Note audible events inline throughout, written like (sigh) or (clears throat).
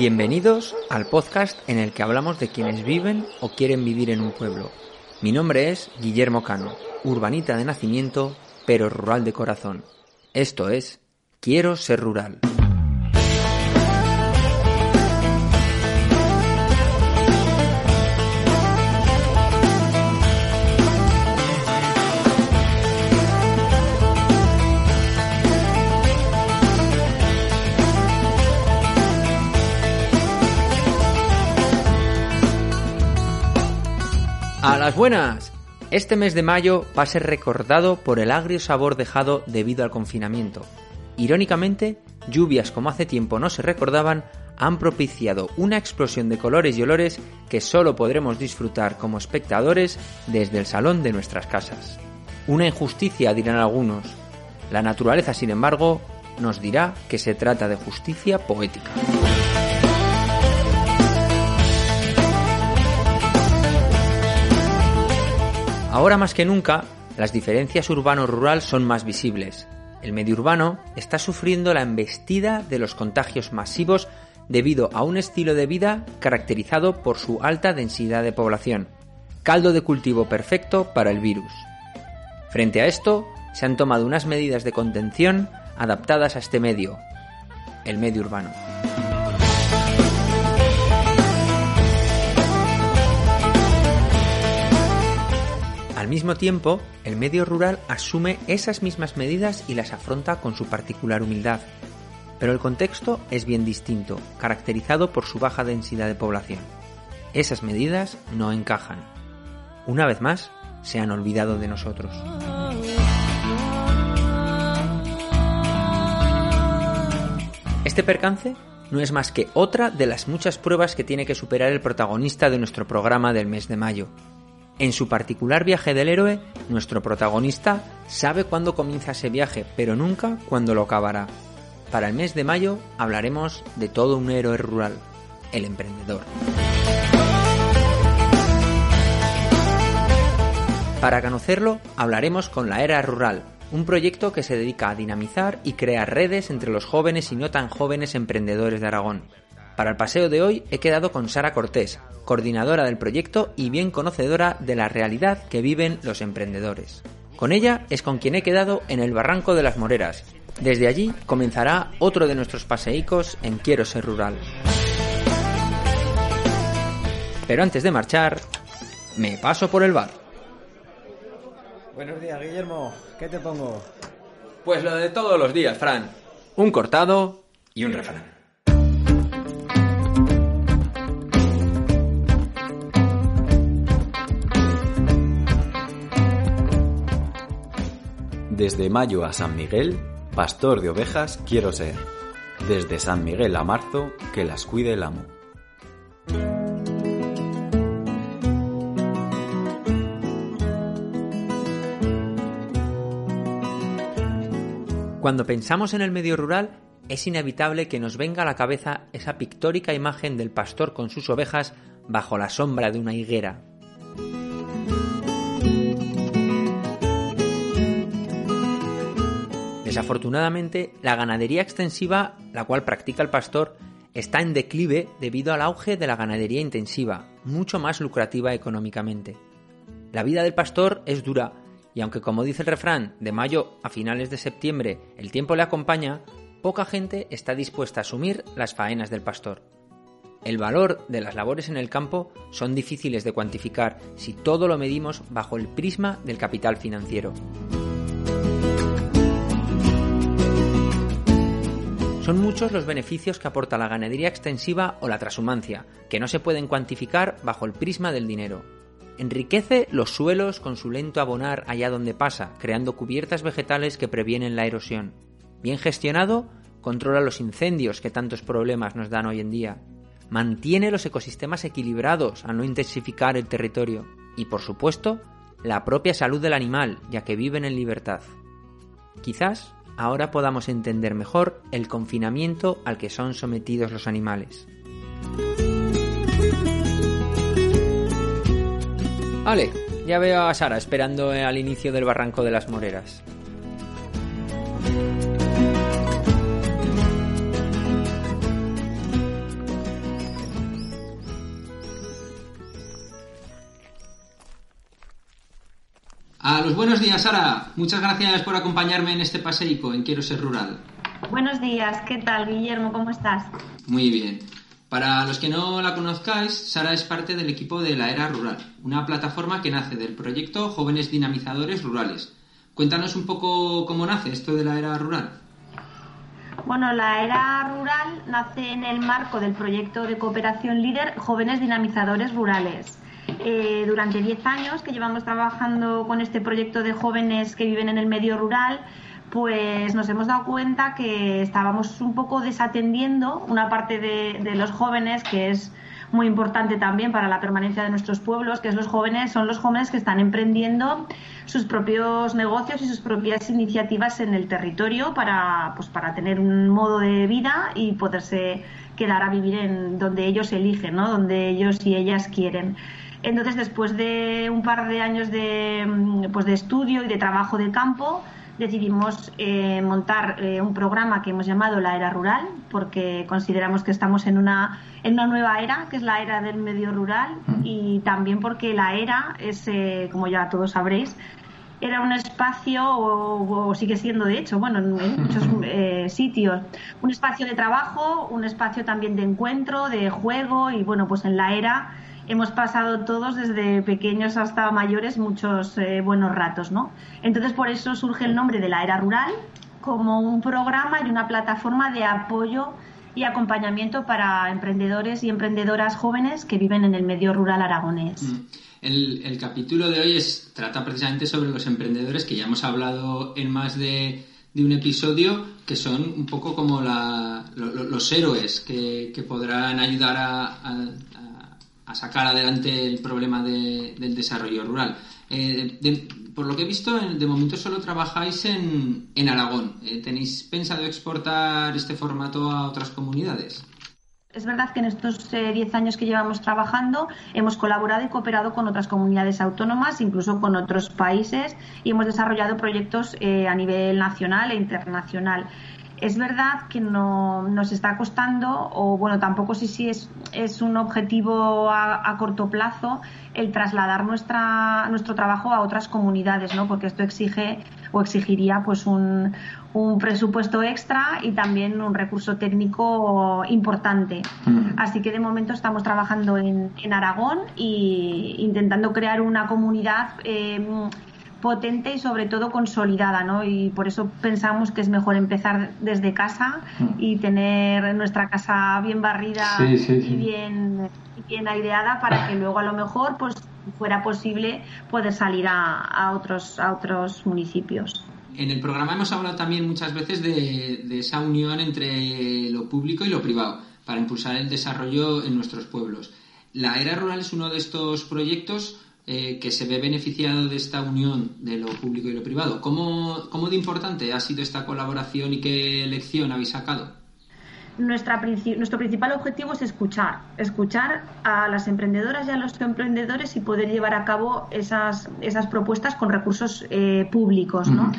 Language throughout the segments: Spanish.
Bienvenidos al podcast en el que hablamos de quienes viven o quieren vivir en un pueblo. Mi nombre es Guillermo Cano, urbanita de nacimiento, pero rural de corazón. Esto es, quiero ser rural. A las buenas. Este mes de mayo va a ser recordado por el agrio sabor dejado debido al confinamiento. Irónicamente, lluvias como hace tiempo no se recordaban han propiciado una explosión de colores y olores que solo podremos disfrutar como espectadores desde el salón de nuestras casas. Una injusticia dirán algunos. La naturaleza, sin embargo, nos dirá que se trata de justicia poética. Ahora más que nunca, las diferencias urbano-rural son más visibles. El medio urbano está sufriendo la embestida de los contagios masivos debido a un estilo de vida caracterizado por su alta densidad de población, caldo de cultivo perfecto para el virus. Frente a esto, se han tomado unas medidas de contención adaptadas a este medio, el medio urbano. Mismo tiempo, el medio rural asume esas mismas medidas y las afronta con su particular humildad. Pero el contexto es bien distinto, caracterizado por su baja densidad de población. Esas medidas no encajan. Una vez más, se han olvidado de nosotros. Este percance no es más que otra de las muchas pruebas que tiene que superar el protagonista de nuestro programa del mes de mayo, en su particular viaje del héroe, nuestro protagonista sabe cuándo comienza ese viaje, pero nunca cuándo lo acabará. Para el mes de mayo hablaremos de todo un héroe rural, el emprendedor. Para conocerlo, hablaremos con La Era Rural, un proyecto que se dedica a dinamizar y crear redes entre los jóvenes y no tan jóvenes emprendedores de Aragón. Para el paseo de hoy he quedado con Sara Cortés, coordinadora del proyecto y bien conocedora de la realidad que viven los emprendedores. Con ella es con quien he quedado en el Barranco de las Moreras. Desde allí comenzará otro de nuestros paseicos en Quiero ser rural. Pero antes de marchar, me paso por el bar. Buenos días, Guillermo. ¿Qué te pongo? Pues lo de todos los días, Fran. Un cortado y un refrán. Desde mayo a San Miguel, pastor de ovejas quiero ser. Desde San Miguel a marzo, que las cuide el amo. Cuando pensamos en el medio rural, es inevitable que nos venga a la cabeza esa pictórica imagen del pastor con sus ovejas bajo la sombra de una higuera. Desafortunadamente, la ganadería extensiva, la cual practica el pastor, está en declive debido al auge de la ganadería intensiva, mucho más lucrativa económicamente. La vida del pastor es dura, y aunque como dice el refrán, de mayo a finales de septiembre el tiempo le acompaña, poca gente está dispuesta a asumir las faenas del pastor. El valor de las labores en el campo son difíciles de cuantificar si todo lo medimos bajo el prisma del capital financiero. Son muchos los beneficios que aporta la ganadería extensiva o la transhumancia, que no se pueden cuantificar bajo el prisma del dinero. Enriquece los suelos con su lento abonar allá donde pasa, creando cubiertas vegetales que previenen la erosión. Bien gestionado, controla los incendios que tantos problemas nos dan hoy en día. Mantiene los ecosistemas equilibrados al no intensificar el territorio. Y por supuesto, la propia salud del animal, ya que viven en libertad. Quizás ahora podamos entender mejor el confinamiento al que son sometidos los animales. Vale, ya veo a Sara esperando al inicio del barranco de las Moreras. A los buenos días, Sara. Muchas gracias por acompañarme en este paseico en Quiero Ser Rural. Buenos días, ¿qué tal, Guillermo? ¿Cómo estás? Muy bien. Para los que no la conozcáis, Sara es parte del equipo de la Era Rural, una plataforma que nace del proyecto Jóvenes Dinamizadores Rurales. Cuéntanos un poco cómo nace esto de la Era Rural. Bueno, la Era Rural nace en el marco del proyecto de cooperación líder Jóvenes Dinamizadores Rurales. Eh, durante 10 años que llevamos trabajando con este proyecto de jóvenes que viven en el medio rural, pues nos hemos dado cuenta que estábamos un poco desatendiendo una parte de, los jóvenes que es muy importante también para la permanencia de nuestros pueblos, que es los jóvenes, son los jóvenes que están emprendiendo sus propios negocios y sus propias iniciativas en el territorio para, pues, para tener un modo de vida y poderse quedar a vivir en donde ellos eligen, ¿no? donde ellos y ellas quieren. Entonces, después de un par de años de, mm, pues de estudio y de trabajo de campo, decidimos eh, montar eh, un programa que hemos llamado la era rural, porque consideramos que estamos en una, en una nueva era, que es la era del medio rural, y también porque la era es, eh, como ya todos sabréis, era un espacio, o, sigue siendo de hecho, bueno, en muchos sitios, un espacio de trabajo, un espacio también de encuentro, de juego, y bueno, pues en la era hemos pasado todos desde pequeños hasta mayores muchos eh, buenos ratos, ¿no? Entonces por eso surge el nombre de la era rural como un programa y una plataforma de apoyo y acompañamiento para emprendedores y emprendedoras jóvenes que viven en el medio rural aragonés. Mm. El, capítulo de hoy trata precisamente sobre los emprendedores que ya hemos hablado en más de, un episodio que son un poco como los héroes que, podrán ayudar a sacar adelante el problema del desarrollo rural. Eh, por lo que he visto, de momento solo trabajáis en, en Aragón. Eh, ¿Tenéis pensado exportar este formato a otras comunidades? Es verdad que en estos 10 eh, años que llevamos trabajando hemos colaborado y cooperado con otras comunidades autónomas, incluso con otros países, y hemos desarrollado proyectos a nivel nacional e internacional. Es verdad que no, nos está costando, o bueno, tampoco sé si es, es un objetivo a, corto plazo el trasladar nuestra, nuestro trabajo a otras comunidades, ¿no? Porque esto exige o exigiría pues un, un presupuesto extra y también un recurso técnico importante. Mm. Así que de momento estamos trabajando en, en Aragón e intentando crear una comunidad eh, potente y sobre todo consolidada, ¿no? Y por eso pensamos que es mejor empezar desde casa mm. y tener nuestra casa bien barrida y bien, bien aireada para que luego a lo mejor pues fuera posible poder salir a, otros a otros municipios. En el programa hemos hablado también muchas veces de, de esa unión entre lo público y lo privado para impulsar el desarrollo en nuestros pueblos. La era rural es uno de estos proyectos eh, que se ve beneficiado de esta unión de lo público y lo privado. ¿Cómo, ¿Cómo, de importante ha sido esta colaboración y qué lección habéis sacado? Nuestra, nuestro principal objetivo es escuchar, escuchar a las emprendedoras y a los emprendedores y poder llevar a cabo esas, esas propuestas con recursos eh, públicos, ¿no?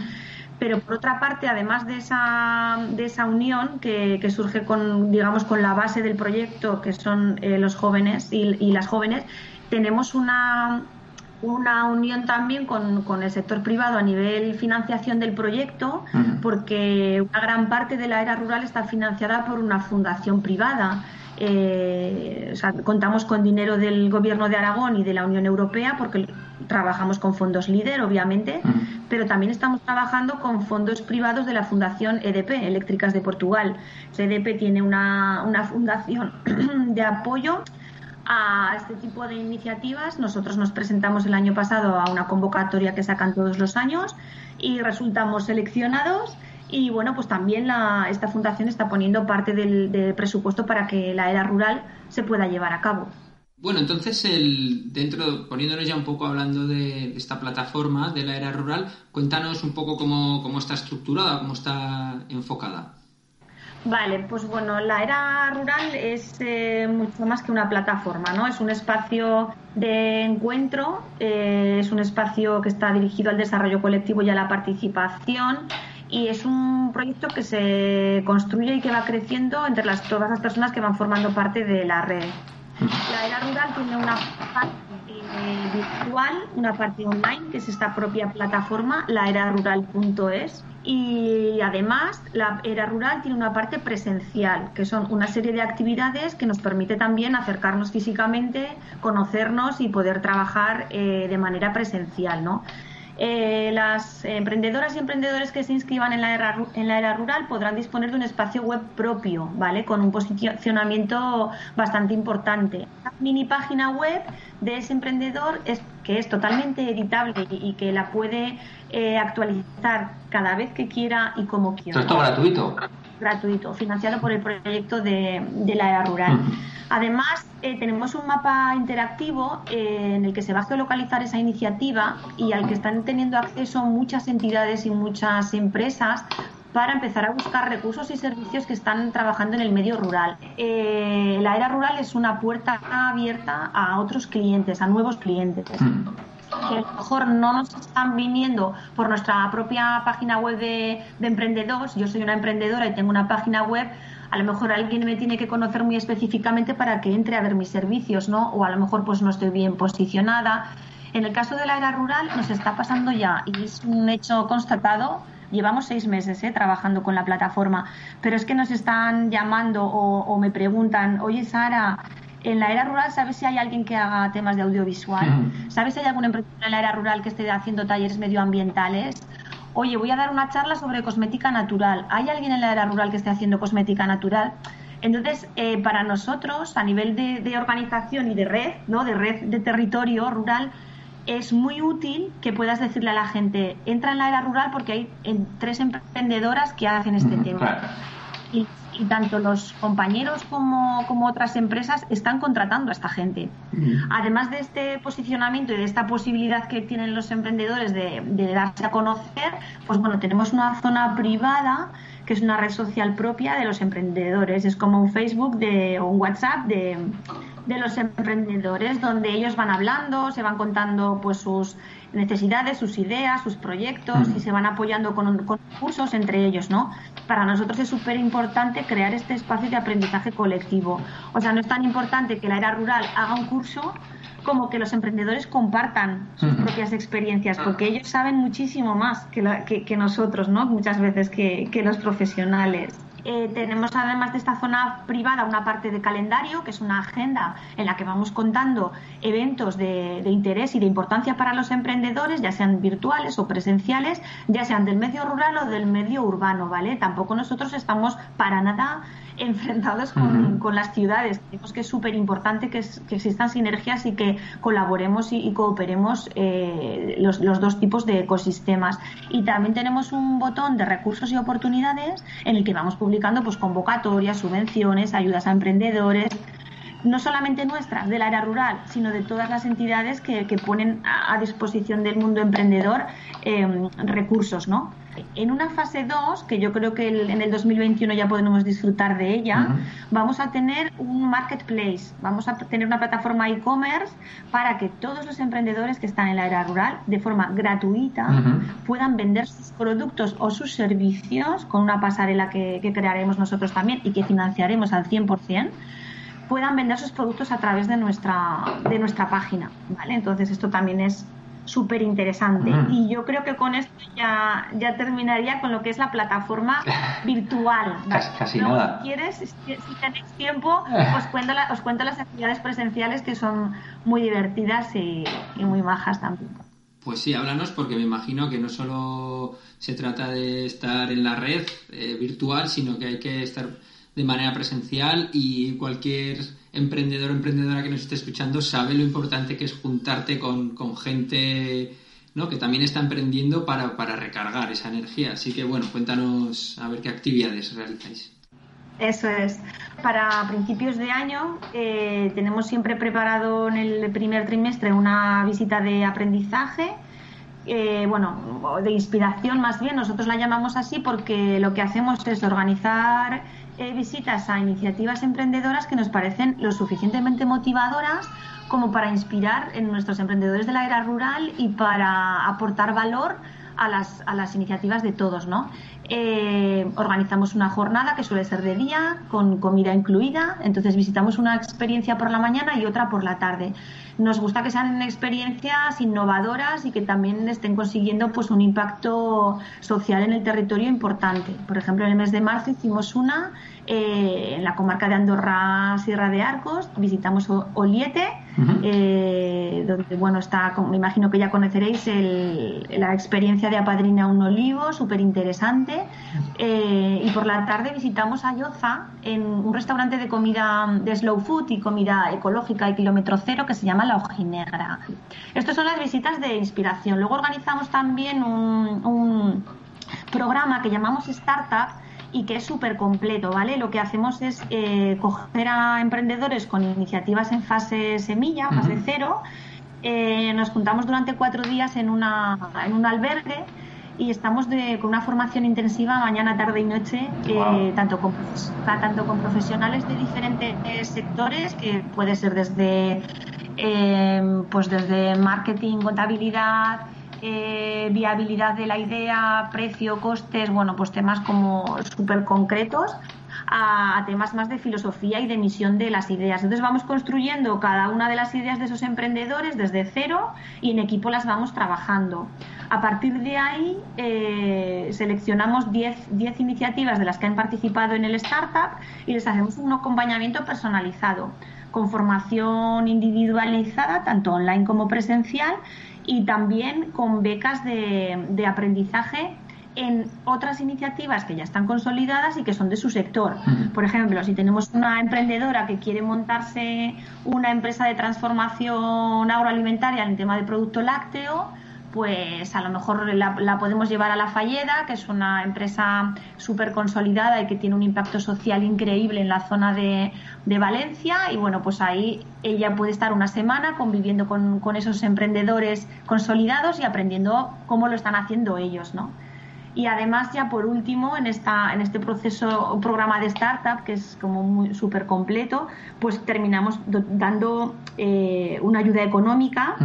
pero por otra parte, además de esa, de esa unión que, que, surge con, digamos, con la base del proyecto, que son eh, los jóvenes y, y, las jóvenes, tenemos una, una unión también con, con, el sector privado a nivel financiación del proyecto, porque una gran parte de la era rural está financiada por una fundación privada. Eh, contamos con dinero del Gobierno de Aragón y de la Unión Europea porque trabajamos con fondos líder, obviamente, pero también estamos trabajando con fondos privados de la Fundación EDP, Eléctricas de Portugal. EDP tiene una, una fundación (clears throat) de apoyo a este tipo de iniciativas. Nosotros nos presentamos el año pasado a una convocatoria que sacan todos los años y resultamos seleccionados. Y bueno, pues también la, esta fundación está poniendo parte del, presupuesto para que la era rural se pueda llevar a cabo. Bueno, entonces, el, dentro, poniéndonos ya un poco hablando de, esta plataforma de la era rural, cuéntanos un poco cómo, cómo está estructurada, cómo está enfocada. Vale, pues bueno, la era rural es eh, mucho más que una plataforma, ¿no? Es un espacio de encuentro, eh, es un espacio que está dirigido al desarrollo colectivo y a la participación y es un proyecto que se construye y que va creciendo entre las, todas las personas que van formando parte de la red. La era rural tiene una parte eh, virtual, una parte online, que es esta propia plataforma, laerarural.es y además, la era rural tiene una parte presencial, que son una serie de actividades que nos permite también acercarnos físicamente, conocernos y poder trabajar eh, de manera presencial, ¿no? Eh, las emprendedoras y emprendedores que se inscriban en la, era, en la era rural podrán disponer de un espacio web propio, ¿vale? Con un posicionamiento bastante importante. La mini página web de ese emprendedor es que es totalmente editable y, que la puede eh, actualizar cada vez que quiera y como quiera. ¿Esto es gratuito? Gratuito, financiado por el proyecto de, la era rural. Además, eh, tenemos un mapa interactivo eh, en el que se va a geolocalizar esa iniciativa y al que están teniendo acceso muchas entidades y muchas empresas para empezar a buscar recursos y servicios que están trabajando en el medio rural. Eh, la era rural es una puerta abierta a otros clientes, a nuevos clientes. Mm. Que a lo mejor no nos están viniendo por nuestra propia página web de, de emprendedores. Yo soy una emprendedora y tengo una página web, a lo mejor alguien me tiene que conocer muy específicamente para que entre a ver mis servicios, ¿no? O a lo mejor pues no estoy bien posicionada. En el caso de la era rural nos está pasando ya y es un hecho constatado. Llevamos seis meses ¿eh? trabajando con la plataforma, pero es que nos están llamando o, me preguntan, oye Sara, en la era rural, ¿sabes si hay alguien que haga temas de audiovisual? ¿Sabes si hay algún emprendedor en la era rural que esté haciendo talleres medioambientales? oye, voy a dar una charla sobre cosmética natural. ¿Hay alguien en la era rural que esté haciendo cosmética natural? Entonces, eh, para nosotros, a nivel de, organización y de red, ¿no? de red de territorio rural, es muy útil que puedas decirle a la gente, entra en la era rural porque hay tres emprendedoras que hacen este tema y, tanto los compañeros como, otras empresas están contratando a esta gente. Mm. Además de este posicionamiento y de esta posibilidad que tienen los emprendedores de, darse a conocer, pues bueno, tenemos una zona privada que es una red social propia de los emprendedores. Es como un Facebook de, o un WhatsApp de, de los emprendedores, donde ellos van hablando, se van contando pues sus necesidades, sus ideas, sus proyectos y se van apoyando con, con cursos entre ellos, ¿no? Para nosotros es súper importante crear este espacio de aprendizaje colectivo. O sea, no es tan importante que la era rural haga un curso como que los emprendedores compartan sus propias experiencias, porque ellos saben muchísimo más que, que, nosotros, ¿no? Muchas veces que, que los profesionales. Eh, tenemos además de esta zona privada una parte de calendario, que es una agenda en la que vamos contando eventos de, interés y de importancia para los emprendedores, ya sean virtuales o presenciales, ya sean del medio rural o del medio urbano, ¿vale? Tampoco nosotros estamos para nada (laughs) enfrentados con, las ciudades. Creemos que es súper importante que, existan sinergias y que colaboremos y, cooperemos eh, los, los, dos tipos de ecosistemas. Y también tenemos un botón de recursos y oportunidades en el que vamos publicando pues, convocatorias, subvenciones, ayudas a emprendedores, no solamente nuestras, del área rural, sino de todas las entidades que, ponen a, disposición del mundo emprendedor eh, recursos, ¿no? En una fase 2, que yo creo que en el 2021 ya podemos disfrutar de ella, vamos a tener un marketplace, vamos a tener una plataforma e-commerce para que todos los emprendedores que están en la era rural, de forma gratuita, puedan vender sus productos o sus servicios con una pasarela que, que crearemos nosotros también y que financiaremos al 100% puedan vender sus productos a través de nuestra, de nuestra página, ¿vale? Entonces esto también es súper interesante. Mm. Y yo creo que con esto ya, ya terminaría con lo que es la plataforma (laughs) virtual. Casi- casi Luego, nada. Si quieres, si, si tenéis tiempo, (laughs) os cuento, la- os cuento las actividades presenciales que son muy divertidas y, y muy majas también. Pues sí, háblanos porque me imagino que no solo se trata de estar en la red eh, virtual, sino que hay que estar de manera presencial y cualquier emprendedor o emprendedora que nos esté escuchando sabe lo importante que es juntarte con, con gente ¿no? que también está emprendiendo para, para recargar esa energía. Así que bueno, cuéntanos a ver qué actividades realizáis. Eso es. Para principios de año eh, tenemos siempre preparado en el primer trimestre una visita de aprendizaje, eh, bueno, de inspiración más bien. Nosotros la llamamos así porque lo que hacemos es organizar visitas a iniciativas emprendedoras que nos parecen lo suficientemente motivadoras como para inspirar en nuestros emprendedores de la era rural y para aportar valor a las, a las iniciativas de todos, ¿no? Eh, organizamos una jornada que suele ser de día, con comida incluida, entonces visitamos una experiencia por la mañana y otra por la tarde. Nos gusta que sean experiencias innovadoras y que también estén consiguiendo pues un impacto social en el territorio importante. Por ejemplo, en el mes de marzo hicimos una eh, en la comarca de Andorra, Sierra de Arcos, visitamos Oliete, eh, donde bueno está, me imagino que ya conoceréis el- la experiencia de apadrina un olivo, súper interesante. Eh, y por la tarde visitamos Ayoza en un restaurante de comida de slow food y comida ecológica y kilómetro cero que se llama La Ojinegra. Estas son las visitas de inspiración. Luego organizamos también un, un programa que llamamos Startup y que es súper completo, ¿vale? Lo que hacemos es eh, coger a emprendedores con iniciativas en fase semilla, fase cero. Eh, nos juntamos durante cuatro días en, una, en un albergue y estamos de- con una formación intensiva mañana, tarde y noche, eh, tanto, con, tanto con profesionales de diferentes sectores, que puede ser desde, eh, pues desde marketing, contabilidad, eh, viabilidad de la idea, precio, costes, bueno, pues temas como súper concretos a, a temas más de filosofía y de misión de las ideas. Entonces vamos construyendo cada una de las ideas de esos emprendedores desde cero y en equipo las vamos trabajando. A partir de ahí eh, seleccionamos 10 10 iniciativas de las que han participado en el startup y les hacemos un acompañamiento personalizado con formación individualizada, tanto online como presencial, y también con becas de, de aprendizaje en otras iniciativas que ya están consolidadas y que son de su sector. Por ejemplo, si tenemos una emprendedora que quiere montarse una empresa de transformación agroalimentaria en el tema de producto lácteo, pues a lo mejor la, podemos llevar a La Falleda, que es una empresa súper consolidada y que tiene un impacto social increíble en la zona de, de Valencia. Y bueno, pues ahí ella puede estar una semana conviviendo con, con esos emprendedores consolidados y aprendiendo cómo lo están haciendo ellos, ¿no? Y además, ya por último, en, esta, en este proceso, programa de startup, que es como súper completo, pues terminamos do- dando eh, una ayuda económica,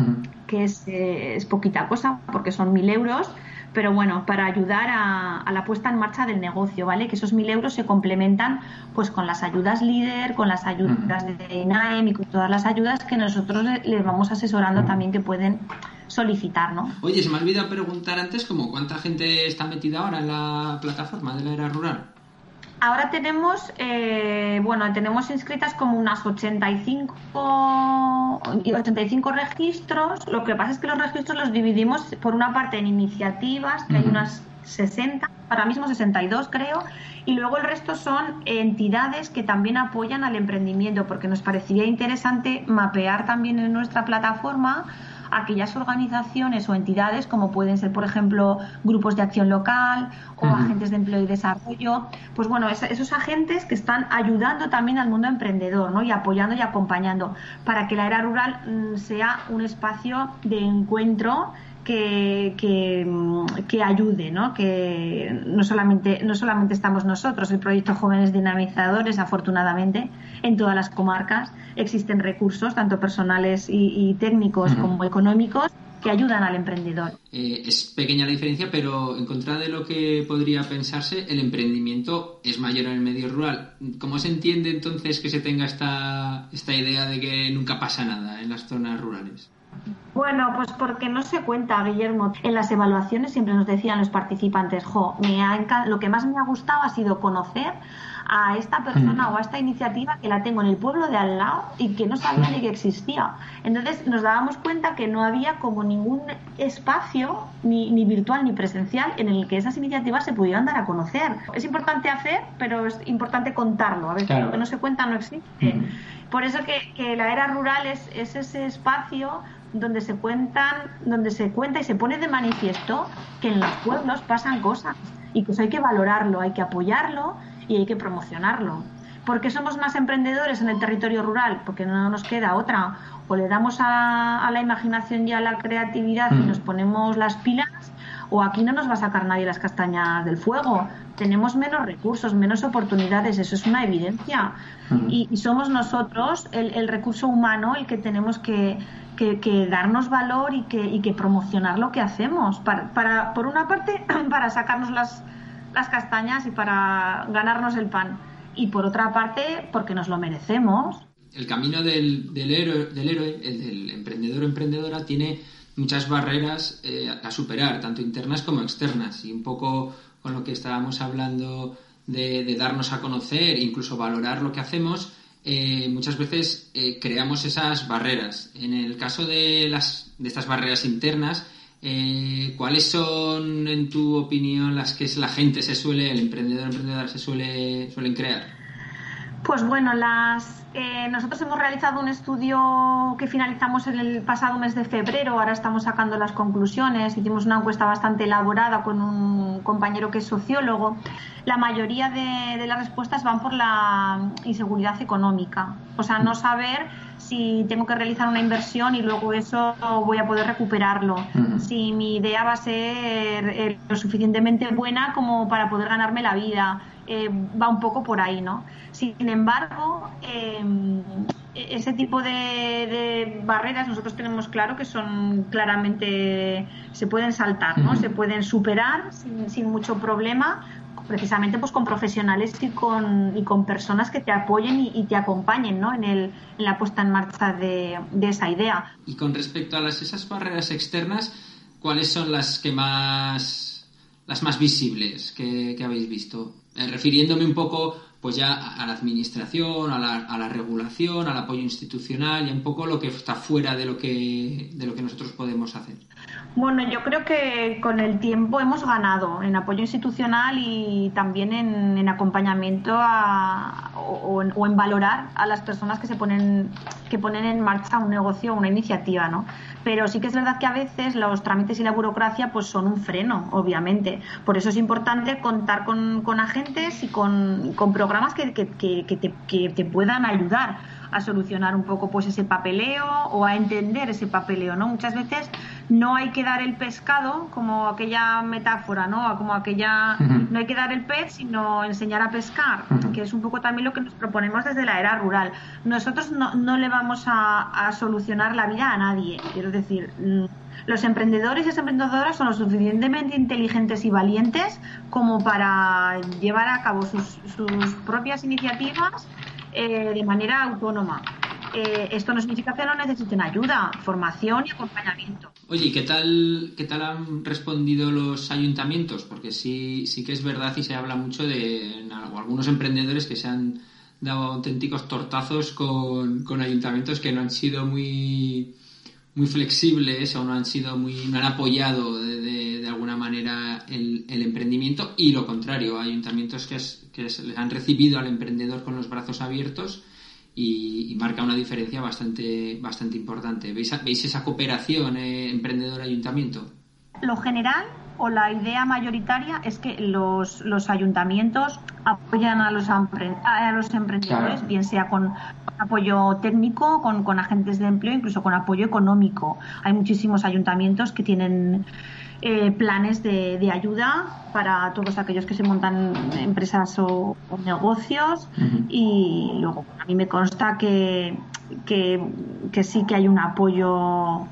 que es, eh, es poquita cosa, porque son mil euros, pero bueno, para ayudar a, a la puesta en marcha del negocio, ¿vale? Que esos mil euros se complementan pues con las ayudas líder, con las ayudas de INAEM y con todas las ayudas que nosotros le- les vamos asesorando también que pueden solicitar, ¿no? Oye, se me ha olvidado preguntar antes como cuánta gente está metida ahora en la plataforma de la era rural. Ahora tenemos, eh, bueno, tenemos inscritas como unas 85, y 85 registros. Lo que pasa es que los registros los dividimos por una parte en iniciativas, que hay unas 60, ahora mismo 62 creo, y luego el resto son entidades que también apoyan al emprendimiento, porque nos parecía interesante mapear también en nuestra plataforma aquellas organizaciones o entidades como pueden ser, por ejemplo, grupos de acción local o agentes de empleo y desarrollo, pues bueno, es- esos agentes que están ayudando también al mundo emprendedor, ¿no? Y apoyando y acompañando para que la era rural mm, sea un espacio de encuentro que, que, que ayude, ¿no? Que no solamente, no solamente estamos nosotros, el proyecto Jóvenes Dinamizadores, afortunadamente, en todas las comarcas existen recursos, tanto personales y, y técnicos como económicos, que ayudan al emprendedor. Eh, es pequeña la diferencia, pero en contra de lo que podría pensarse, el emprendimiento es mayor en el medio rural. ¿Cómo se entiende entonces que se tenga esta, esta idea de que nunca pasa nada en las zonas rurales? Bueno, pues porque no se cuenta, Guillermo. En las evaluaciones siempre nos decían los participantes, jo, me lo que más me ha gustado ha sido conocer a esta persona mm. o a esta iniciativa que la tengo en el pueblo de al lado y que no sabía ni que existía. Entonces nos dábamos cuenta que no había como ningún espacio, ni, ni virtual ni presencial, en el que esas iniciativas se pudieran dar a conocer. Es importante hacer, pero es importante contarlo. A veces lo que no se cuenta no existe. Mm. Por eso que, que, la era rural es, es ese espacio donde se cuentan, donde se cuenta y se pone de manifiesto que en los pueblos pasan cosas y que eso hay que valorarlo, hay que apoyarlo y hay que promocionarlo. ¿Por qué somos más emprendedores en el territorio rural? Porque no nos queda otra. O le damos a, la imaginación y a la creatividad y mm. nos ponemos las pilas, o aquí no nos va a sacar nadie las castañas del fuego. Tenemos menos recursos, menos oportunidades, eso es una evidencia. Mm. Y, somos nosotros, el, recurso humano, el que tenemos que, darnos valor y que, y que promocionar lo que hacemos. Para, para, por una parte, (clears throat) para sacarnos las, las castañas y para ganarnos el pan. Y por otra parte, porque nos lo merecemos. El camino del, del, héroe, del el del emprendedor o emprendedora, tiene muchas barreras eh, a superar, tanto internas como externas. Y un poco con lo que estábamos hablando de, darnos a conocer, incluso valorar lo que hacemos, eh, muchas veces eh, creamos esas barreras. En el caso de, las, de estas barreras internas, eh, ¿Cuáles son, en tu opinión, las que la gente se suele, el emprendedor emprendedora se suele suelen crear? Pues bueno, las eh, nosotros hemos realizado un estudio que finalizamos en el pasado mes de febrero. Ahora estamos sacando las conclusiones. Hicimos una encuesta bastante elaborada con un compañero que es sociólogo. La mayoría de, de las respuestas van por la inseguridad económica, o sea, no saber si tengo que realizar una inversión y luego eso voy a poder recuperarlo. Si mi idea va a ser eh, lo suficientemente buena como para poder ganarme la vida. Eh, va un poco por ahí, ¿no? Sin embargo, em, ese tipo de, barreras nosotros tenemos claro que son claramente se pueden saltar, ¿no? Se pueden superar sin, sin mucho problema precisamente pues con profesionales y con, y con personas que te apoyen y, te acompañen ¿no? en, el, en la puesta en marcha de, de, esa idea. Y con respecto a las, esas barreras externas, ¿cuáles son las que más las más visibles que, que habéis visto? Refiriéndome un poco pues ya a la administración, a la, a la, regulación, al apoyo institucional y un poco lo que está fuera de lo que, de lo que nosotros podemos hacer. Bueno, yo creo que con el tiempo hemos ganado en apoyo institucional y también en, acompañamiento o, en, valorar a las personas que se ponen que ponen en marcha un negocio una iniciativa, ¿no? Pero sí que es verdad que a veces los trámites y la burocracia pues son un freno, obviamente. Por eso es importante contar con, agentes y con, programas que, que, te, que te puedan ayudar a solucionar un poco pues ese papeleo o a entender ese papeleo, ¿no? Muchas veces no hay que dar el pescado como aquella metáfora, ¿no? Como aquella no hay que dar el pez, sino enseñar a pescar, que es un poco también lo que nos proponemos desde la era rural. Nosotros no, no le vamos a, solucionar la vida a nadie, quiero decir, mm, los emprendedores y las emprendedoras son lo suficientemente inteligentes y valientes como para llevar a cabo sus, sus propias iniciativas eh, de manera autónoma. Eh, esto no significa que no necesiten ayuda, formación y acompañamiento. Oye, ¿qué tal, ¿qué tal han respondido los ayuntamientos? Porque sí, sí que es verdad y se habla mucho de algunos emprendedores que se han dado auténticos tortazos con, con ayuntamientos que no han sido muy, muy flexibles o no han sido muy no han apoyado de, alguna manera el, el, emprendimiento y lo contrario ayuntamientos que, que les han recibido al emprendedor con los brazos abiertos y, marca una diferencia bastante bastante importante. Veis, ¿veis esa cooperación eh, emprendedor ayuntamiento lo general o la idea mayoritaria es que los, los ayuntamientos apoyan a los, a los emprendedores, bien sea con apoyo técnico, con, con, agentes de empleo, incluso con apoyo económico. Hay muchísimos ayuntamientos que tienen eh, planes de, de, ayuda para todos aquellos que se montan empresas o, negocios. Y luego a mí me consta que, que, que, sí que hay un apoyo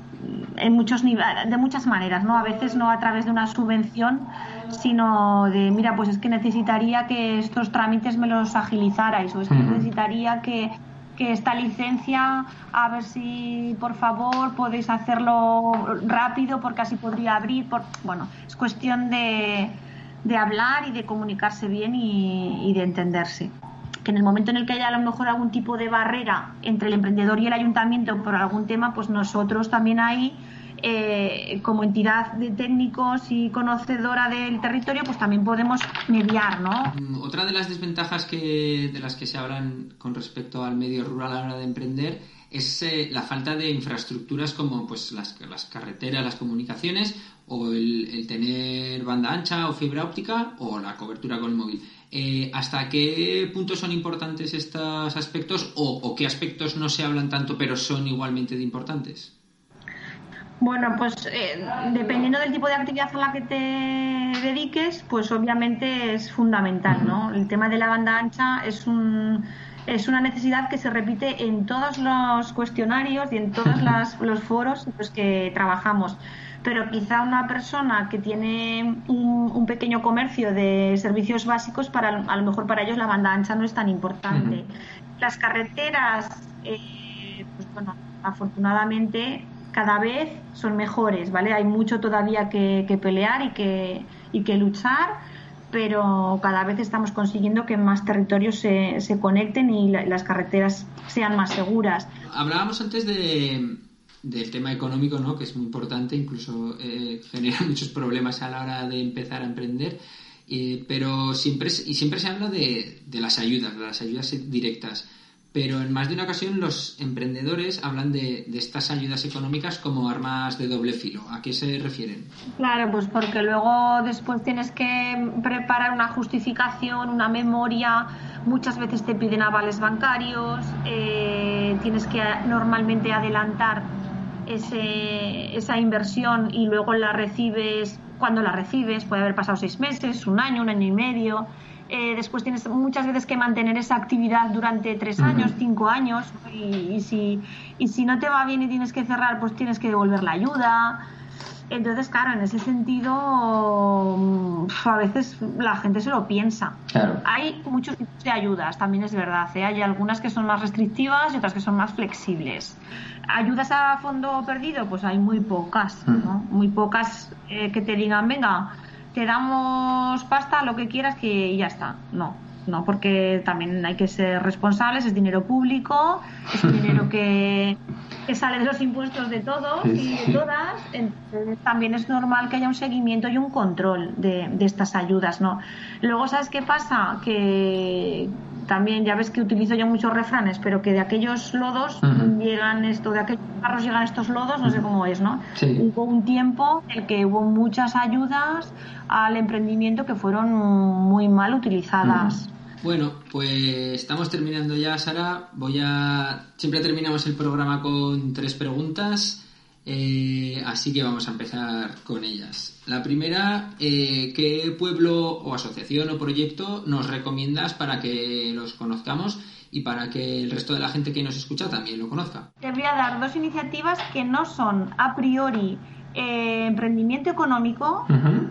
en muchos de muchas maneras, ¿no? A veces no a través de una subvención, sino de, mira, pues es que necesitaría que estos trámites me los agilizarais o es que necesitaría que, que esta licencia, a ver si por favor podéis hacerlo rápido porque así podría abrir. Por... Bueno, es cuestión de, de hablar y de comunicarse bien y, y de entenderse que en el momento en el que haya a lo mejor algún tipo de barrera entre el emprendedor y el ayuntamiento por algún tema, pues nosotros también ahí, eh, como entidad de técnicos y conocedora del territorio, pues también podemos mediar, ¿no? Mm, otra de las desventajas que, de las que se hablan con respecto al medio rural a la hora de emprender es eh, la falta de infraestructuras como pues las, las carreteras, las comunicaciones o el, el, tener banda ancha o fibra óptica o la cobertura con el móvil. Eh, ¿Hasta qué punto son importantes estos aspectos o, qué aspectos no se hablan tanto pero son igualmente de importantes? Bueno, pues eh, dependiendo del tipo de actividad a la que te dediques, pues obviamente es fundamental, ¿no? El tema de la banda ancha es un es una necesidad que se repite en todos los cuestionarios y en todos (laughs) los foros en los que trabajamos pero quizá una persona que tiene un, pequeño comercio de servicios básicos, para, a lo mejor para ellos la banda ancha no es tan importante. Las carreteras, eh, pues bueno, afortunadamente cada vez son mejores, ¿vale? Hay mucho todavía que, pelear y que, y que luchar, pero cada vez estamos consiguiendo que más territorios se, se conecten y las carreteras sean más seguras. Hablábamos antes de, del tema económico, ¿no? que es muy importante, incluso eh, (laughs) genera muchos problemas a la hora de empezar a emprender. Eh, pero siempre, y siempre se habla de, de, las ayudas, de las ayudas directas. Pero en más de una ocasión los emprendedores hablan de, de, estas ayudas económicas como armas de doble filo. ¿A qué se refieren? Claro, pues porque luego después tienes que preparar una justificación, una memoria. Muchas veces te piden avales bancarios, eh, tienes que normalmente adelantar ese, esa inversión y luego la recibes cuando la recibes, puede haber pasado seis meses, un año, un año y medio. Eh, después tienes muchas veces que mantener esa actividad durante tres años, cinco años, y, si, y si no te va bien y tienes que cerrar, pues tienes que devolver la ayuda. Entonces, claro, en ese sentido, mm, a veces la gente se lo piensa. Hay muchos tipos de ayudas, también es verdad. ¿eh? Hay algunas que son más restrictivas y otras que son más flexibles. ¿Ayudas a fondo perdido? Pues hay muy pocas, ¿no? Mm. Muy pocas eh, que te digan, venga, te damos pasta, lo que quieras, que ya está. No, no, porque también hay que ser responsables, es dinero público, es (laughs) dinero que que sale de los impuestos de todos y de todas, entonces también es normal que haya un seguimiento y un control de, estas ayudas, ¿no? Luego, ¿sabes qué pasa? Que también, ya ves que utilizo yo muchos refranes, pero que de aquellos lodos llegan esto, de aquellos carros llegan estos lodos, no sé cómo es, ¿no? Hubo un tiempo en el que hubo muchas ayudas al emprendimiento que fueron muy mal utilizadas. Bueno, pues estamos terminando ya, Sara. Voy a. Siempre terminamos el programa con tres preguntas. Eh, así que vamos a empezar con ellas. La primera, eh, ¿qué pueblo o asociación o proyecto nos recomiendas para que los conozcamos y para que el resto de la gente que nos escucha también lo conozca? Te voy a dar dos iniciativas que no son a priori eh, emprendimiento económico,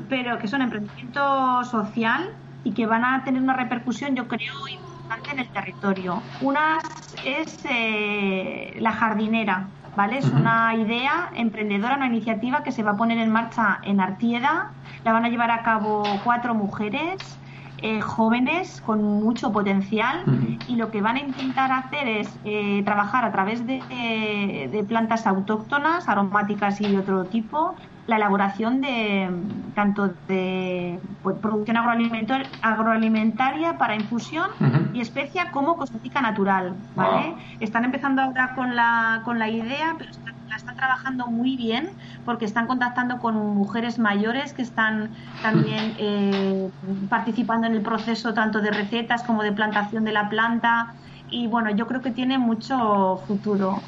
pero que son emprendimiento social y que van a tener una repercusión, yo creo, importante en el territorio. Una es eh, la jardinera, ¿vale? Es una idea emprendedora, una iniciativa que se va a poner en marcha en Artieda. La van a llevar a cabo cuatro mujeres. Eh, jóvenes con mucho potencial y lo que van a intentar hacer es eh, trabajar a través de, de, plantas autóctonas, aromáticas y de otro tipo, la elaboración de tanto de pues, producción agroalimentaria para infusión y especia como cosmética natural, ¿vale? Están empezando ahora con la, con la idea, pero la están trabajando muy bien porque están contactando con mujeres mayores que están también (laughs) eh, participando en el proceso tanto de recetas como de plantación de la planta y bueno, yo creo que tiene mucho futuro.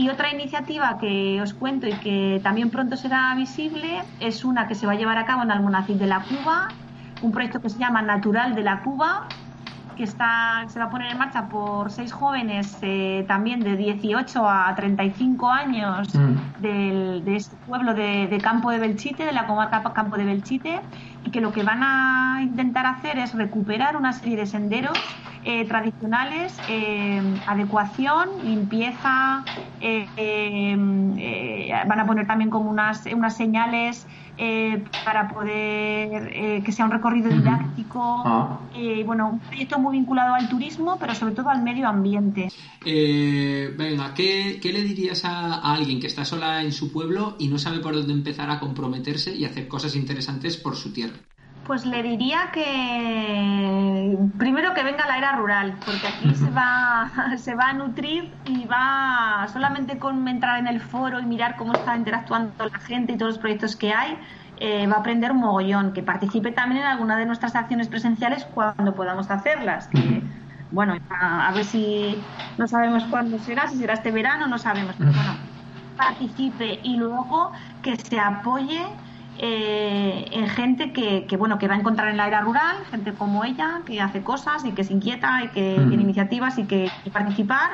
Y otra iniciativa que os cuento y que también pronto será visible es una que se va a llevar a cabo en Almonacid de la Cuba, un proyecto que se llama Natural de la Cuba, que está se va a poner en marcha por seis jóvenes eh, también de 18 a 35 años Mm. del- de este pueblo de, de Campo de Belchite, de la comarca Campo de Belchite, que lo que van a intentar hacer es recuperar una serie de senderos eh, tradicionales, eh, adecuación, limpieza, eh, van a poner también como unas, unas señales para poder que sea un recorrido didáctico. Ah. Bueno, un proyecto muy vinculado al turismo, pero sobre todo al medio ambiente. Eh, venga, ¿qué, qué le dirías a, a alguien que está sola en su pueblo y no sabe por dónde empezar a comprometerse y hacer cosas interesantes por su tierra? Pues le diría que primero que venga a la era rural, porque aquí se va, (laughs) se va a nutrir y va solamente con entrar en el foro y mirar cómo está interactuando la gente y todos los proyectos que hay, eh, va a aprender un mogollón, que participe también en alguna de nuestras acciones presenciales cuando podamos hacerlas. Que, bueno, a, a ver si no sabemos cuándo será, si será este verano, no sabemos, pero bueno, participe y luego que se apoye eh, en gente que, que, bueno que va a encontrar en la era rural, gente como ella, que hace cosas y que se inquieta y que Mm. tiene iniciativas y que quiere participar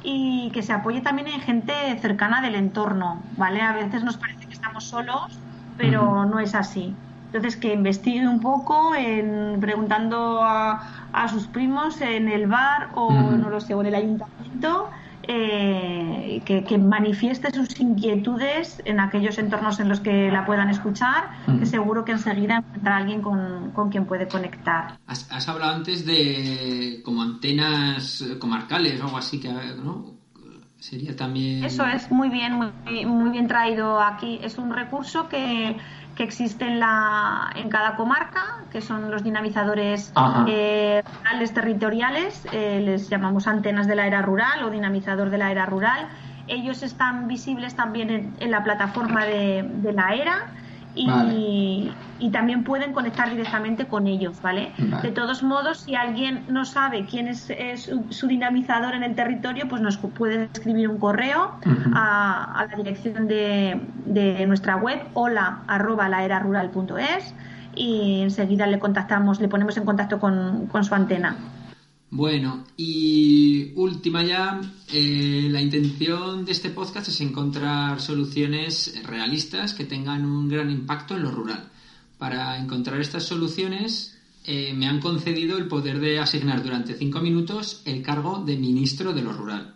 y que se apoye también en gente cercana del entorno, ¿vale? A veces nos parece que estamos solos, pero no es así. Entonces que investigue un poco en, preguntando a, a sus primos en el bar o no lo sé, o en el ayuntamiento eh, que, que manifieste sus inquietudes en aquellos entornos en los que la puedan escuchar, Ujú. que seguro que enseguida encuentra a alguien con, con quien puede conectar. Has, has hablado antes de como antenas eh, comarcales o algo así que ¿no? sería también Eso es muy bien, muy, muy bien traído aquí. Es un recurso que, que existe en, la, en cada comarca, que son los dinamizadores eh, rurales territoriales, eh, les llamamos antenas de la era rural o dinamizador de la era rural. Ellos están visibles también en, en la plataforma de, de la era y, Vale. y también pueden conectar directamente con ellos, ¿vale? Vale. De todos modos, si alguien no sabe quién es, su, su dinamizador en el territorio, pues nos puede escribir un correo a la dirección de, de nuestra web hola arroba laerarural.es y enseguida le contactamos, le ponemos en contacto con, con su antena. Bueno, y última ya, eh, la intención de este podcast es encontrar soluciones realistas que tengan un gran impacto en lo rural. Para encontrar estas soluciones eh, me han concedido el poder de asignar durante cinco minutos el cargo de ministro de lo rural.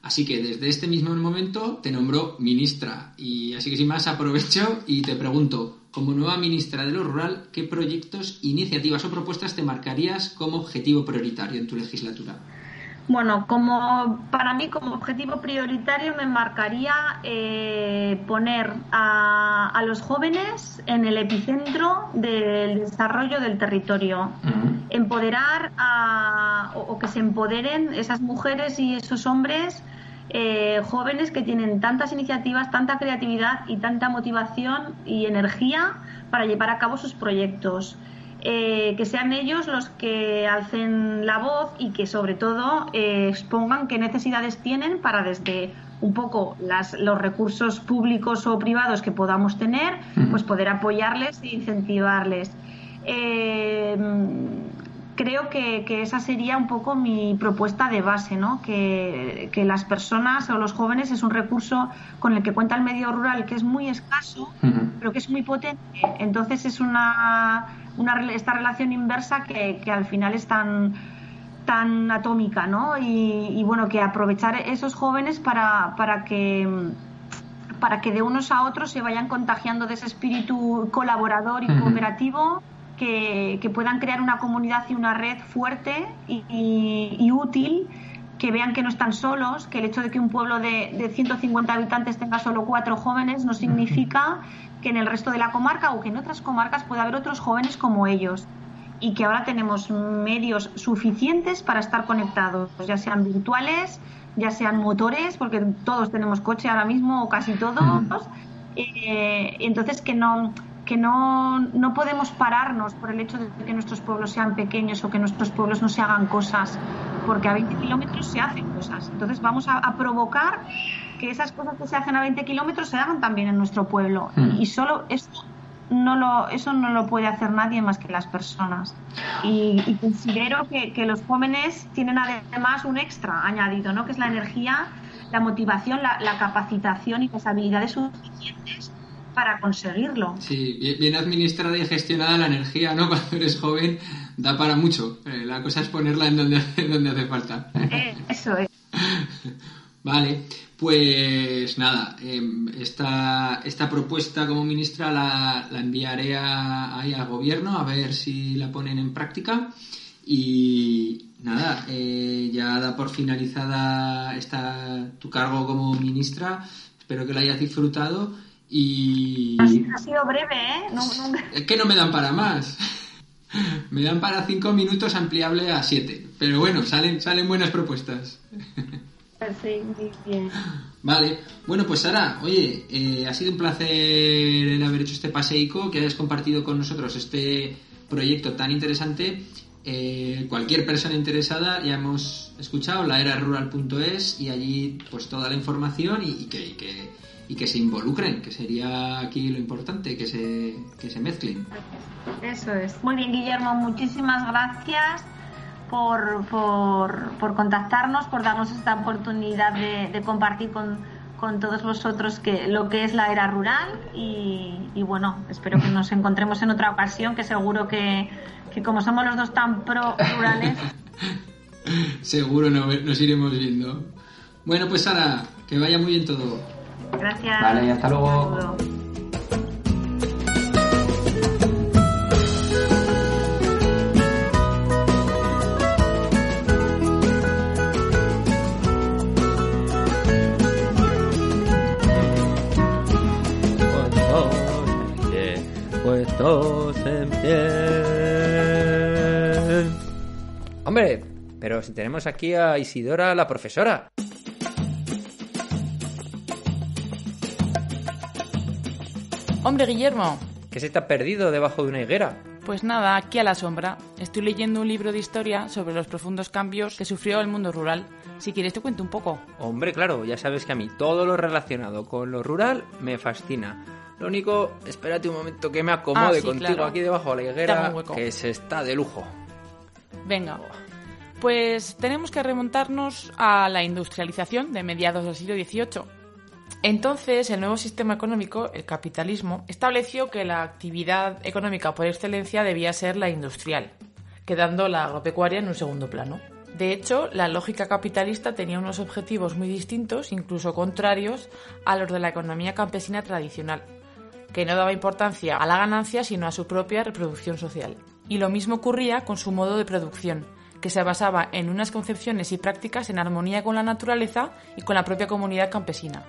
Así que desde este mismo momento te nombro ministra. Y así que sin más aprovecho y te pregunto, como nueva ministra de lo rural, ¿qué proyectos, iniciativas o propuestas te marcarías como objetivo prioritario en tu legislatura? Bueno, como para mí como objetivo prioritario me marcaría eh, poner a, a los jóvenes en el epicentro del desarrollo del territorio. Empoderar a- o, o que se empoderen esas mujeres y esos hombres eh, jóvenes que tienen tantas iniciativas, tanta creatividad y tanta motivación y energía para llevar a cabo sus proyectos. Eh, que sean ellos los que alcen la voz y que sobre todo eh, expongan qué necesidades tienen para desde un poco las, los recursos públicos o privados que podamos tener, pues poder apoyarles e incentivarles. Eh, creo que, que esa sería un poco mi propuesta de base, ¿no? Que, que las personas o los jóvenes es un recurso con el que cuenta el medio rural que es muy escaso, pero que es muy potente. Entonces es una, una esta relación inversa que, que al final es tan tan atómica, ¿no? Y, y bueno, que aprovechar esos jóvenes para, para que para que de unos a otros se vayan contagiando de ese espíritu colaborador y cooperativo, que, que puedan crear una comunidad y una red fuerte y, y- y útil, que vean que no están solos, que el hecho de que un pueblo de, de 150 habitantes tenga solo cuatro jóvenes no significa que en el resto de la comarca o que en otras comarcas pueda haber otros jóvenes como ellos y que ahora tenemos medios suficientes para estar conectados, ya sean virtuales, ya sean motores, porque todos tenemos coche ahora mismo, o casi todos. Eh, entonces que no que no, no podemos pararnos por el hecho de que nuestros pueblos sean pequeños o que nuestros pueblos no se hagan cosas, porque a 20 kilómetros se hacen cosas. Entonces vamos a, a provocar que esas cosas que se hacen a 20 kilómetros se hagan también en nuestro pueblo. Mm. Y solo esto no lo, eso no lo puede hacer nadie más que las personas. Y, considero que, los jóvenes tienen además un extra añadido, ¿no? que es la energía, la motivación, la, capacitación y las habilidades suficientes para conseguirlo. Sí, bien, administrada y gestionada la energía, ¿no? (laughs) Cuando eres joven da para mucho. Eh, la cosa es ponerla en donde, (laughs) donde hace falta. Eh, eso es. (laughs) Vale, pues nada, em, esta, esta propuesta como ministra la, enviaré ahí al gobierno a ver si la ponen en práctica. Y nada, eh, ya da por finalizada esta, tu cargo como ministra. Espero que la hayas disfrutado. Y... Ha sido breve, ¿eh? Es que no me dan para más. (laughs) me dan para cinco minutos ampliable a siete. Pero bueno, salen, salen buenas propuestas. Sí, bien. Vale, bueno, pues Sara, oye, eh, ha sido un placer el haber hecho este paseico, que hayas compartido con nosotros este proyecto tan interesante. Eh, cualquier persona interesada, ya hemos escuchado la era rural.es y allí pues toda la información y, que, y, que, se involucren, que sería aquí lo importante, que se, que se mezclen. Eso es. Muy bien, Guillermo, muchísimas gracias por, por, por contactarnos, por darnos esta oportunidad de, compartir con, con, todos vosotros que, lo que es la era rural y, bueno, espero que nos encontremos en otra ocasión, que seguro que, que como somos los dos tan pro rurales... (laughs) seguro nos iremos viendo. Bueno, pues Sara, que vaya muy bien todo. Gracias. Vale, hasta luego. en pie. Hombre, pero si tenemos aquí a Isidora, la profesora. Hombre, Guillermo. ¿Qué se ha perdido debajo de una higuera? Pues nada, aquí a la sombra. Estoy leyendo un libro de historia sobre los profundos cambios que sufrió el mundo rural. Si quieres te cuento un poco. Hombre, claro, ya sabes que a mí todo lo relacionado con lo rural me fascina. Lo único, espérate un momento que me acomode ah, contigo aquí debajo de la higuera, que se está de lujo. Venga. Pues tenemos que remontarnos a la industrialización de mediados del siglo XVIII. Entonces, el nuevo sistema económico, el capitalismo, estableció que la actividad económica por excelencia debía ser la industrial, quedando la agropecuaria en un segundo plano. De hecho, la lógica capitalista tenía unos objetivos muy distintos, incluso contrarios, a los de la economía campesina tradicional que no daba importancia a la ganancia sino a su propia reproducción social. Y lo mismo ocurría con su modo de producción, que se basaba en unas concepciones y prácticas en armonía con la naturaleza y con la propia comunidad campesina.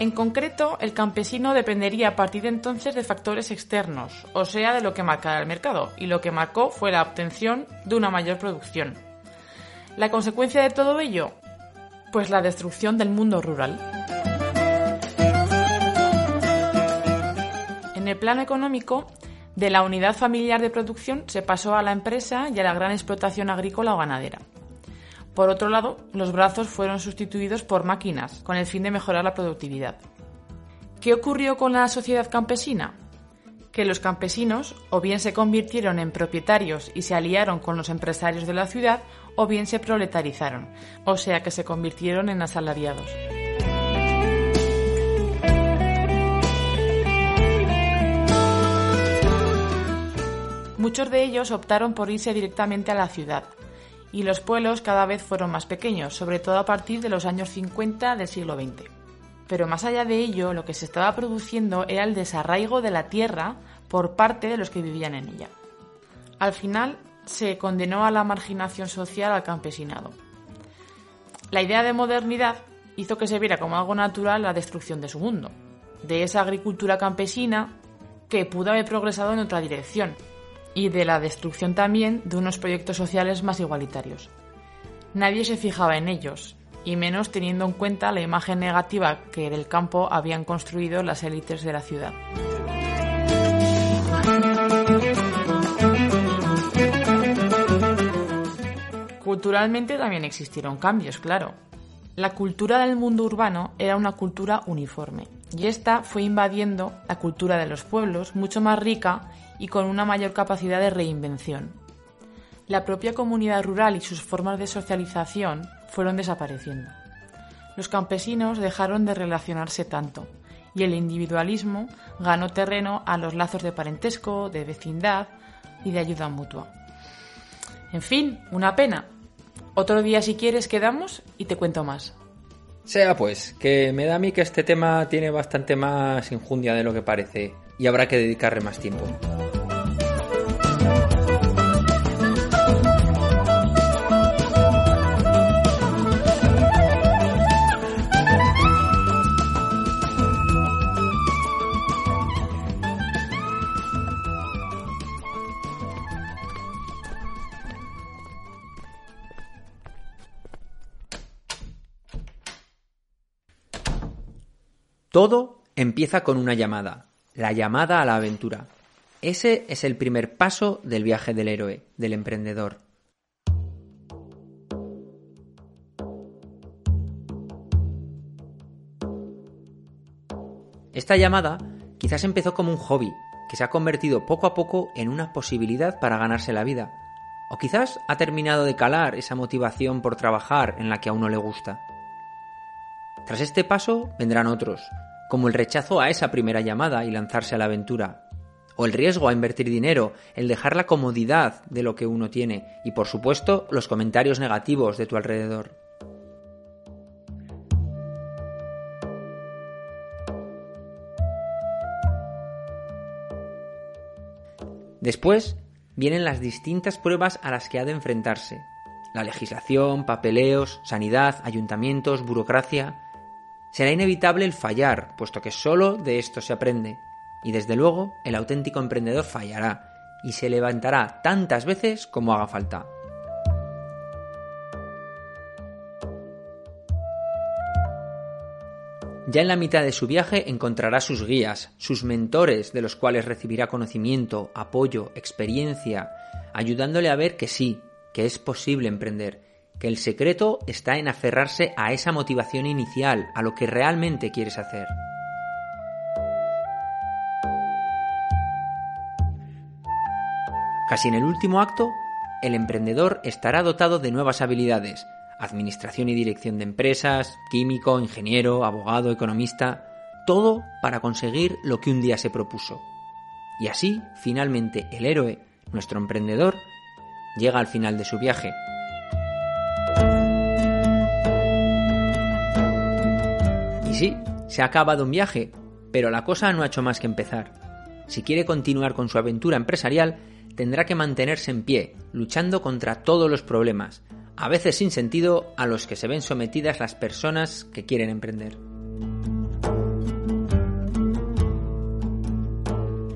En concreto, el campesino dependería a partir de entonces de factores externos, o sea, de lo que marcara el mercado, y lo que marcó fue la obtención de una mayor producción. La consecuencia de todo ello, pues la destrucción del mundo rural. En el plano económico, de la unidad familiar de producción se pasó a la empresa y a la gran explotación agrícola o ganadera. Por otro lado, los brazos fueron sustituidos por máquinas, con el fin de mejorar la productividad. ¿Qué ocurrió con la sociedad campesina? Que los campesinos o bien se convirtieron en propietarios y se aliaron con los empresarios de la ciudad, o bien se proletarizaron, o sea que se convirtieron en asalariados. Muchos de ellos optaron por irse directamente a la ciudad, y los pueblos cada vez fueron más pequeños, sobre todo a partir de los años 50 del siglo XX. Pero más allá de ello, lo que se estaba produciendo era el desarraigo de la tierra por parte de los que vivían en ella. Al final, se condenó a la marginación social al campesinado. La idea de modernidad hizo que se viera como algo natural la destrucción de su mundo, de esa agricultura campesina que pudo haber progresado en otra dirección, y de la destrucción también de unos proyectos sociales más igualitarios. Nadie se fijaba en ellos, y menos teniendo en cuenta la imagen negativa que del campo habían construido las élites de la ciudad. Culturalmente también existieron cambios, claro. La cultura del mundo urbano era una cultura uniforme y esta fue invadiendo la cultura de los pueblos, mucho más rica y con una mayor capacidad de reinvención. La propia comunidad rural y sus formas de socialización fueron desapareciendo. Los campesinos dejaron de relacionarse tanto y el individualismo ganó terreno a los lazos de parentesco, de vecindad y de ayuda mutua. En fin, una pena. Otro día si quieres quedamos y te cuento más. Sea pues, que me da a mí que este tema tiene bastante más injundia de lo que parece y habrá que dedicarle más tiempo. Todo empieza con una llamada, la llamada a la aventura. Ese es el primer paso del viaje del héroe, del emprendedor. Esta llamada quizás empezó como un hobby, que se ha convertido poco a poco en una posibilidad para ganarse la vida. O quizás ha terminado de calar esa motivación por trabajar en la que a uno le gusta. Tras este paso vendrán otros, como el rechazo a esa primera llamada y lanzarse a la aventura, o el riesgo a invertir dinero, el dejar la comodidad de lo que uno tiene y por supuesto los comentarios negativos de tu alrededor. Después vienen las distintas pruebas a las que ha de enfrentarse. La legislación, papeleos, sanidad, ayuntamientos, burocracia, Será inevitable el fallar, puesto que solo de esto se aprende. Y desde luego, el auténtico emprendedor fallará y se levantará tantas veces como haga falta. Ya en la mitad de su viaje encontrará sus guías, sus mentores de los cuales recibirá conocimiento, apoyo, experiencia, ayudándole a ver que sí, que es posible emprender que el secreto está en aferrarse a esa motivación inicial, a lo que realmente quieres hacer. Casi en el último acto, el emprendedor estará dotado de nuevas habilidades, administración y dirección de empresas, químico, ingeniero, abogado, economista, todo para conseguir lo que un día se propuso. Y así, finalmente, el héroe, nuestro emprendedor, llega al final de su viaje, sí, se ha acabado un viaje, pero la cosa no ha hecho más que empezar. Si quiere continuar con su aventura empresarial, tendrá que mantenerse en pie, luchando contra todos los problemas, a veces sin sentido, a los que se ven sometidas las personas que quieren emprender.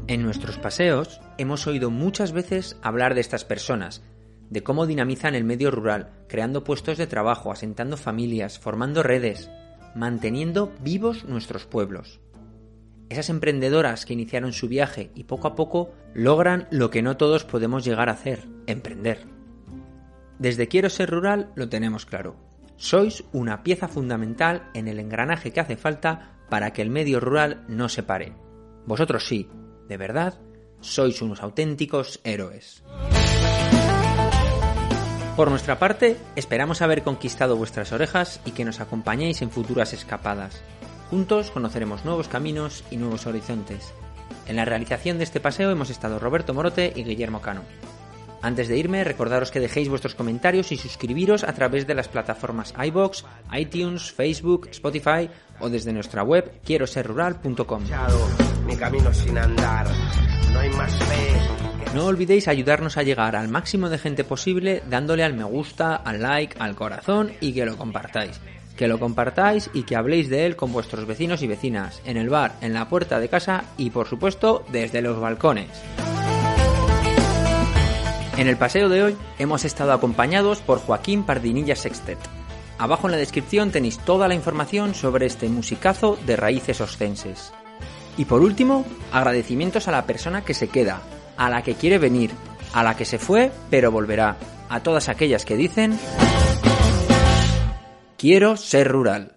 En nuestros paseos hemos oído muchas veces hablar de estas personas, de cómo dinamizan el medio rural, creando puestos de trabajo, asentando familias, formando redes, manteniendo vivos nuestros pueblos. Esas emprendedoras que iniciaron su viaje y poco a poco logran lo que no todos podemos llegar a hacer, emprender. Desde Quiero ser rural lo tenemos claro. Sois una pieza fundamental en el engranaje que hace falta para que el medio rural no se pare. Vosotros sí, de verdad, sois unos auténticos héroes. Por nuestra parte, esperamos haber conquistado vuestras orejas y que nos acompañéis en futuras escapadas. Juntos conoceremos nuevos caminos y nuevos horizontes. En la realización de este paseo hemos estado Roberto Morote y Guillermo Cano. Antes de irme, recordaros que dejéis vuestros comentarios y suscribiros a través de las plataformas iBox, iTunes, Facebook, Spotify o desde nuestra web quiero ser rural.com. no olvidéis ayudarnos a llegar al máximo de gente posible dándole al me gusta, al like, al corazón y que lo compartáis. Que lo compartáis y que habléis de él con vuestros vecinos y vecinas, en el bar, en la puerta de casa y por supuesto desde los balcones. En el paseo de hoy hemos estado acompañados por Joaquín Pardinilla Sextet. Abajo en la descripción tenéis toda la información sobre este musicazo de raíces oscenses. Y por último, agradecimientos a la persona que se queda, a la que quiere venir, a la que se fue pero volverá, a todas aquellas que dicen... Quiero ser rural.